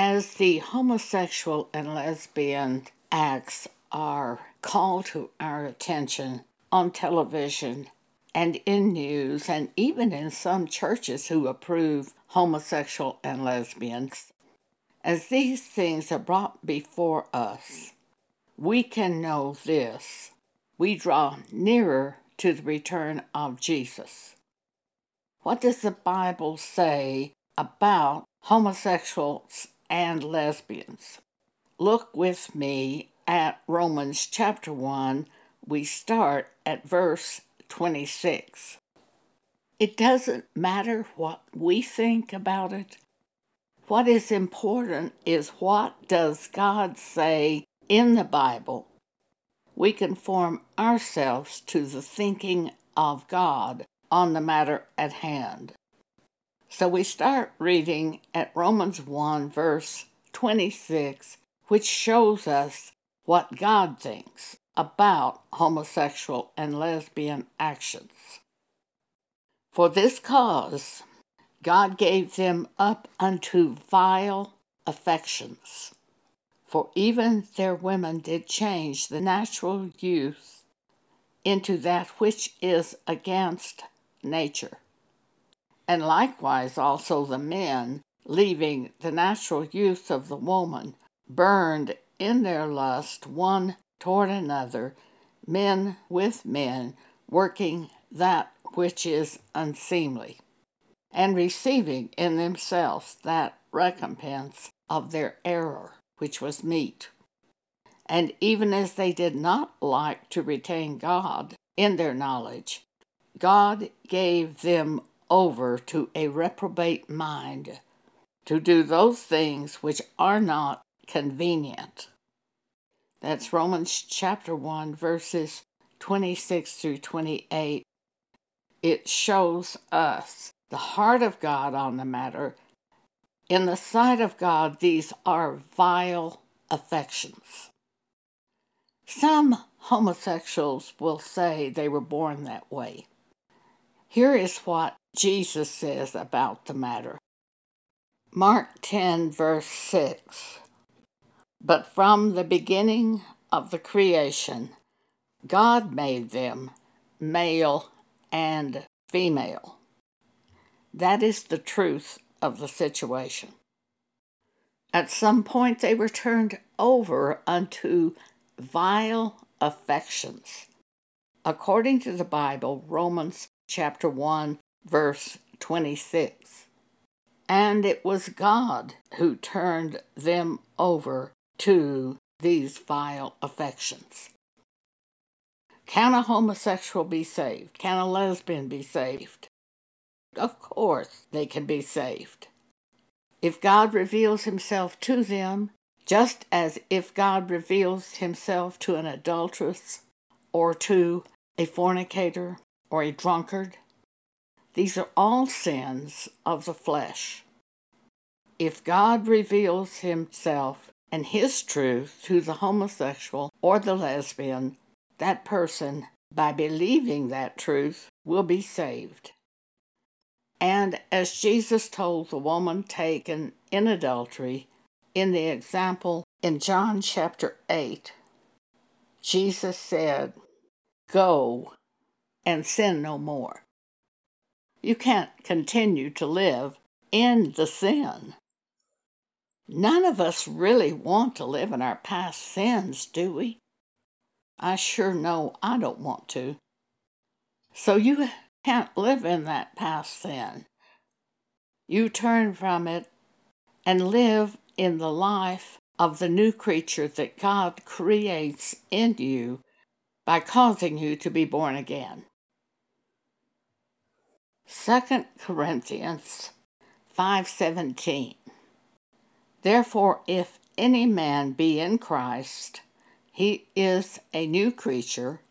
As the homosexual and lesbian acts are called to our attention on television and in news, and even in some churches who approve homosexual and lesbians, as these things are brought before us, we can know this. We draw nearer to the return of Jesus. What does the Bible say about homosexuals and lesbians? Look with me at Romans chapter 1. We start at verse 26. It doesn't matter what we think about it. What is important is what does God say in the Bible we conform ourselves to the thinking of God on the matter at hand. So we start reading at Romans 1, verse 26, which shows us what God thinks about homosexual and lesbian actions. For this cause, God gave them up unto vile affections for even their women did change the natural youth into that which is against nature. And likewise also the men, leaving the natural youth of the woman, burned in their lust one toward another, men with men, working that which is unseemly, and receiving in themselves that recompense of their error which was meet. And even as they did not like to retain God in their knowledge, God gave them over to a reprobate mind to do those things which are not convenient. That's Romans chapter 1, verses 26 through 28. It shows us the heart of God on the matter in the sight of God, these are vile affections. Some homosexuals will say they were born that way. Here is what Jesus says about the matter. Mark 10, verse 6. But from the beginning of the creation, God made them male and female. That is the truth of the situation. At some point, they were turned over unto vile affections. According to the Bible, Romans chapter 1, verse 26. And it was God who turned them over to these vile affections. Can a homosexual be saved? Can a lesbian be saved? of course they can be saved. If God reveals himself to them, just as if God reveals himself to an adulteress or to a fornicator or a drunkard, these are all sins of the flesh. If God reveals himself and his truth to the homosexual or the lesbian, that person, by believing that truth, will be saved. And as Jesus told the woman taken in adultery in the example in John chapter 8, Jesus said, Go and sin no more. You can't continue to live in the sin. None of us really want to live in our past sins, do we? I sure know I don't want to. So you can't live in that past sin. You turn from it and live in the life of the new creature that God creates in you by causing you to be born again. 2 Corinthians 5:17 Therefore if any man be in Christ he is a new creature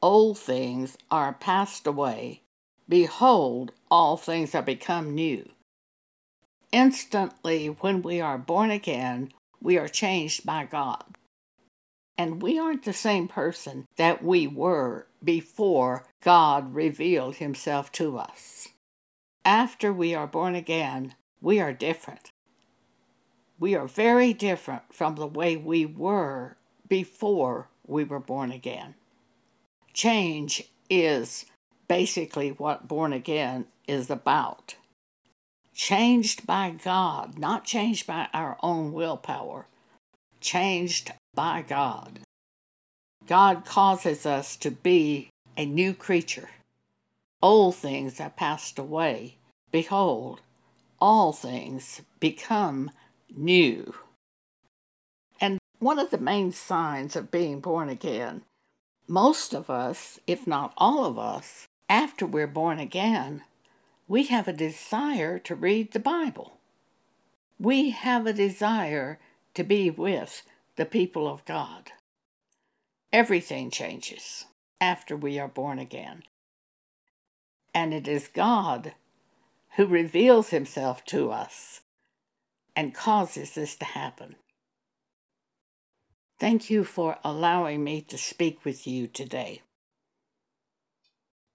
old things are passed away. Behold, all things are become new. Instantly, when we are born again, we are changed by God. And we aren't the same person that we were before God revealed Himself to us. After we are born again, we are different. We are very different from the way we were before we were born again. Change is basically what born again is about. Changed by God, not changed by our own willpower, changed by God. God causes us to be a new creature. Old things have passed away. Behold, all things become new. And one of the main signs of being born again, most of us, if not all of us, after we're born again, we have a desire to read the Bible. We have a desire to be with the people of God. Everything changes after we are born again. And it is God who reveals himself to us and causes this to happen. Thank you for allowing me to speak with you today.